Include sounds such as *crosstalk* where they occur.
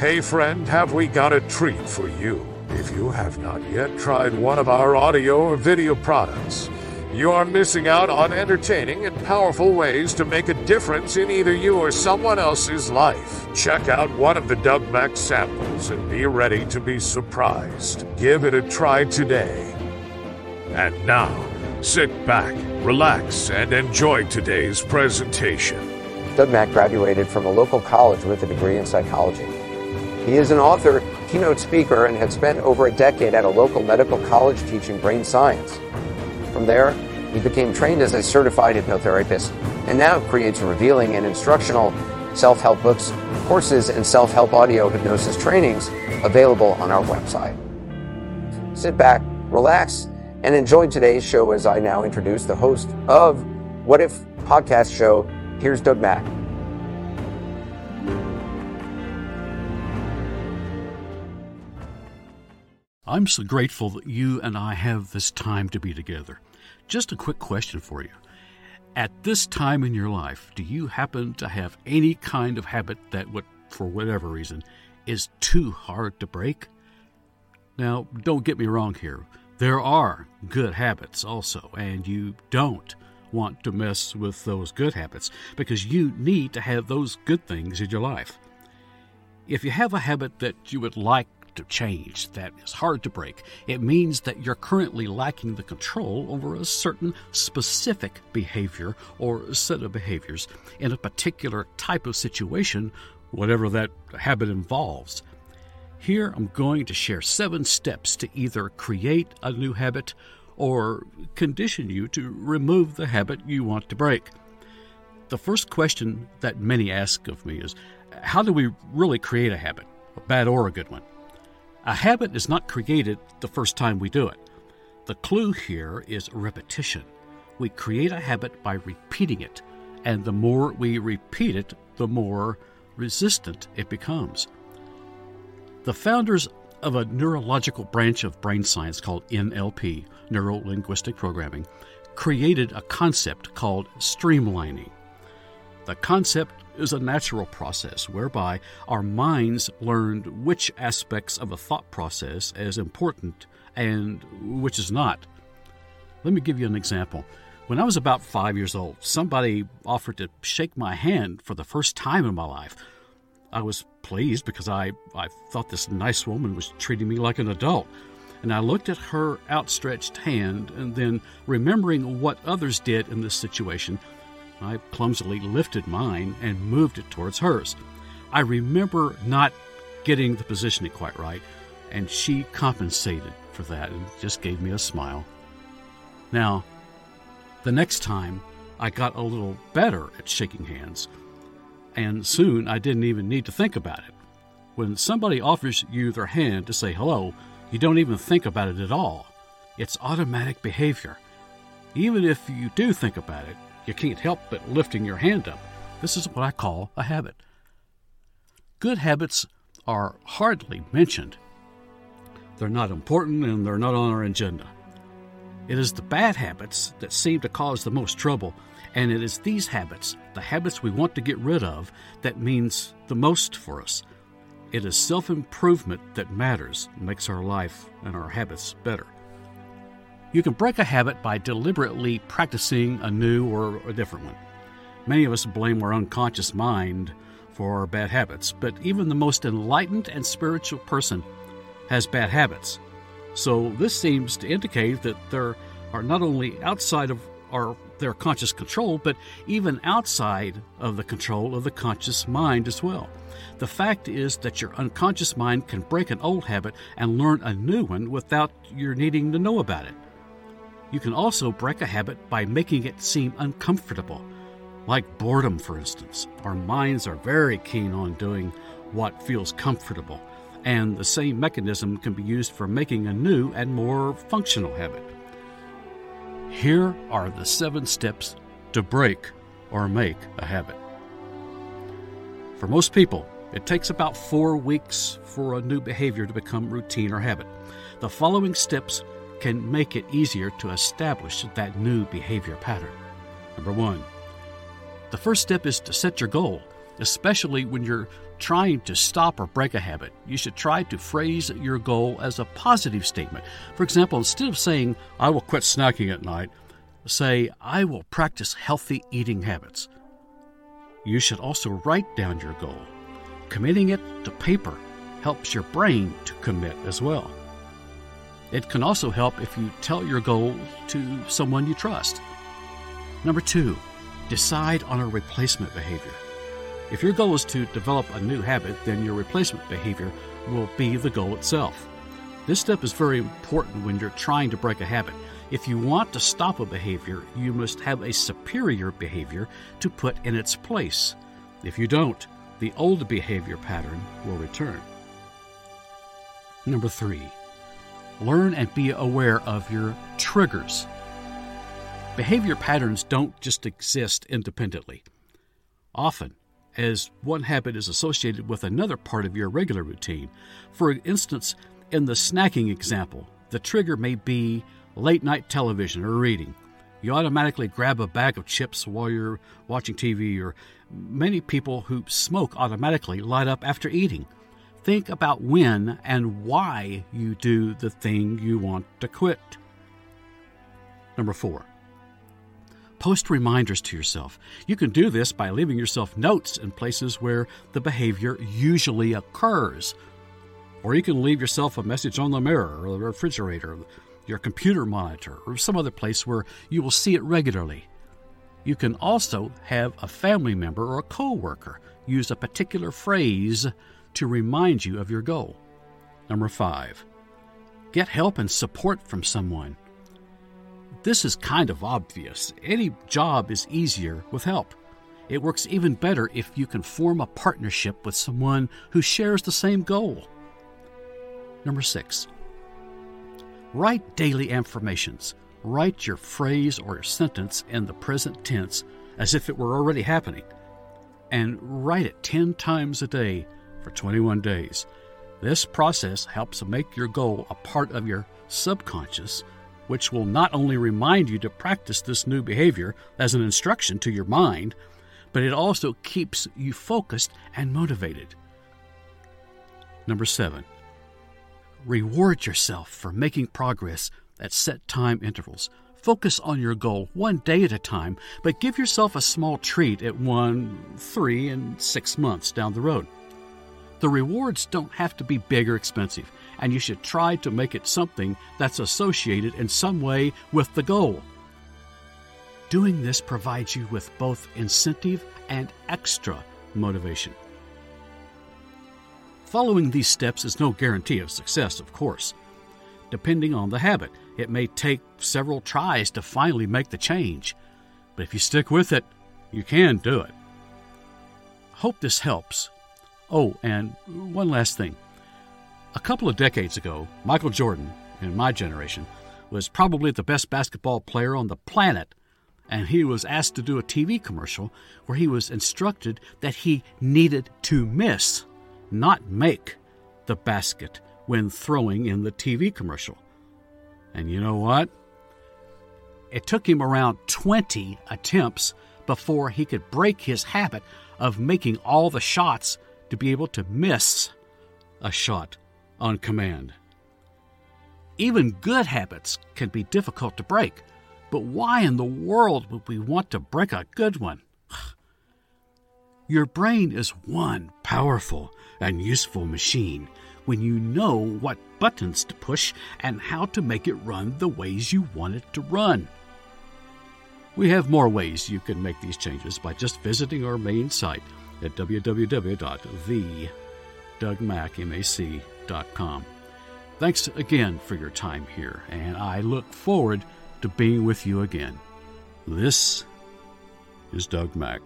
Hey friend, have we got a treat for you? If you have not yet tried one of our audio or video products, you are missing out on entertaining and powerful ways to make a difference in either you or someone else's life. Check out one of the Doug Mack samples and be ready to be surprised. Give it a try today. And now, sit back, relax, and enjoy today's presentation. Doug Mack graduated from a local college with a degree in psychology. He is an author, keynote speaker, and had spent over a decade at a local medical college teaching brain science. From there, he became trained as a certified hypnotherapist and now creates revealing and instructional self help books, courses, and self help audio hypnosis trainings available on our website. Sit back, relax, and enjoy today's show as I now introduce the host of What If podcast show. Here's Doug Mack. I'm so grateful that you and I have this time to be together. Just a quick question for you. At this time in your life, do you happen to have any kind of habit that, would, for whatever reason, is too hard to break? Now, don't get me wrong here. There are good habits also, and you don't want to mess with those good habits because you need to have those good things in your life. If you have a habit that you would like to change that is hard to break, it means that you're currently lacking the control over a certain specific behavior or set of behaviors in a particular type of situation, whatever that habit involves. Here I'm going to share seven steps to either create a new habit or condition you to remove the habit you want to break. The first question that many ask of me is how do we really create a habit, a bad or a good one? A habit is not created the first time we do it. The clue here is repetition. We create a habit by repeating it, and the more we repeat it, the more resistant it becomes. The founders of a neurological branch of brain science called NLP, Neuro Linguistic Programming, created a concept called streamlining. The concept is a natural process whereby our minds learned which aspects of a thought process is important and which is not. Let me give you an example. When I was about five years old, somebody offered to shake my hand for the first time in my life. I was pleased because I, I thought this nice woman was treating me like an adult. And I looked at her outstretched hand, and then, remembering what others did in this situation, I clumsily lifted mine and moved it towards hers. I remember not getting the positioning quite right, and she compensated for that and just gave me a smile. Now, the next time, I got a little better at shaking hands, and soon I didn't even need to think about it. When somebody offers you their hand to say hello, you don't even think about it at all. It's automatic behavior. Even if you do think about it, you can't help but lifting your hand up. This is what I call a habit. Good habits are hardly mentioned. They're not important and they're not on our agenda. It is the bad habits that seem to cause the most trouble, and it is these habits, the habits we want to get rid of, that means the most for us. It is self improvement that matters, makes our life and our habits better. You can break a habit by deliberately practicing a new or a different one. Many of us blame our unconscious mind for bad habits, but even the most enlightened and spiritual person has bad habits. So this seems to indicate that there are not only outside of our their conscious control, but even outside of the control of the conscious mind as well. The fact is that your unconscious mind can break an old habit and learn a new one without your needing to know about it. You can also break a habit by making it seem uncomfortable, like boredom, for instance. Our minds are very keen on doing what feels comfortable, and the same mechanism can be used for making a new and more functional habit. Here are the seven steps to break or make a habit. For most people, it takes about four weeks for a new behavior to become routine or habit. The following steps can make it easier to establish that new behavior pattern. Number one, the first step is to set your goal, especially when you're trying to stop or break a habit, you should try to phrase your goal as a positive statement. For example, instead of saying, I will quit snacking at night, say, I will practice healthy eating habits. You should also write down your goal. Committing it to paper helps your brain to commit as well. It can also help if you tell your goal to someone you trust. Number two, decide on a replacement behavior. If your goal is to develop a new habit, then your replacement behavior will be the goal itself. This step is very important when you're trying to break a habit. If you want to stop a behavior, you must have a superior behavior to put in its place. If you don't, the old behavior pattern will return. Number three, learn and be aware of your triggers. Behavior patterns don't just exist independently. Often, as one habit is associated with another part of your regular routine. For instance, in the snacking example, the trigger may be late night television or reading. You automatically grab a bag of chips while you're watching TV, or many people who smoke automatically light up after eating. Think about when and why you do the thing you want to quit. Number four, post reminders to yourself. You can do this by leaving yourself notes in places where the behavior usually occurs. Or you can leave yourself a message on the mirror or the refrigerator, your computer monitor, or some other place where you will see it regularly. You can also have a family member or a coworker use a particular phrase to remind you of your goal. Number five, get help and support from someone. This is kind of obvious. Any job is easier with help. It works even better if you can form a partnership with someone who shares the same goal. Number six, write daily affirmations. Write your phrase or sentence in the present tense as if it were already happening. And write it 10 times a day for 21 days. This process helps make your goal a part of your subconscious, which will not only remind you to practice this new behavior as an instruction to your mind, but it also keeps you focused and motivated. Number seven, reward yourself for making progress at set time intervals. Focus on your goal one day at a time, but give yourself a small treat at one, three, and six months down the road. The rewards don't have to be big or expensive, and you should try to make it something that's associated in some way with the goal. Doing this provides you with both incentive and extra motivation. Following these steps is no guarantee of success, of course. Depending on the habit, it may take several tries to finally make the change. But if you stick with it, you can do it. Hope this helps. Oh, and one last thing. A couple of decades ago, Michael Jordan, in my generation, was probably the best basketball player on the planet, and he was asked to do a TV commercial where he was instructed that he needed to miss, not make, the basket when throwing in the TV commercial. And you know what? It took him around 20 attempts before he could break his habit of making all the shots to be able to miss a shot on command. Even good habits can be difficult to break, but why in the world would we want to break a good one? *sighs* Your brain is one powerful and useful machine when you know what buttons to push and how to make it run the ways you want it to run. We have more ways you can make these changes by just visiting our main site at www.thedougmack.com. Thanks again for your time here, and I look forward to being with you again. This is Doug Mack.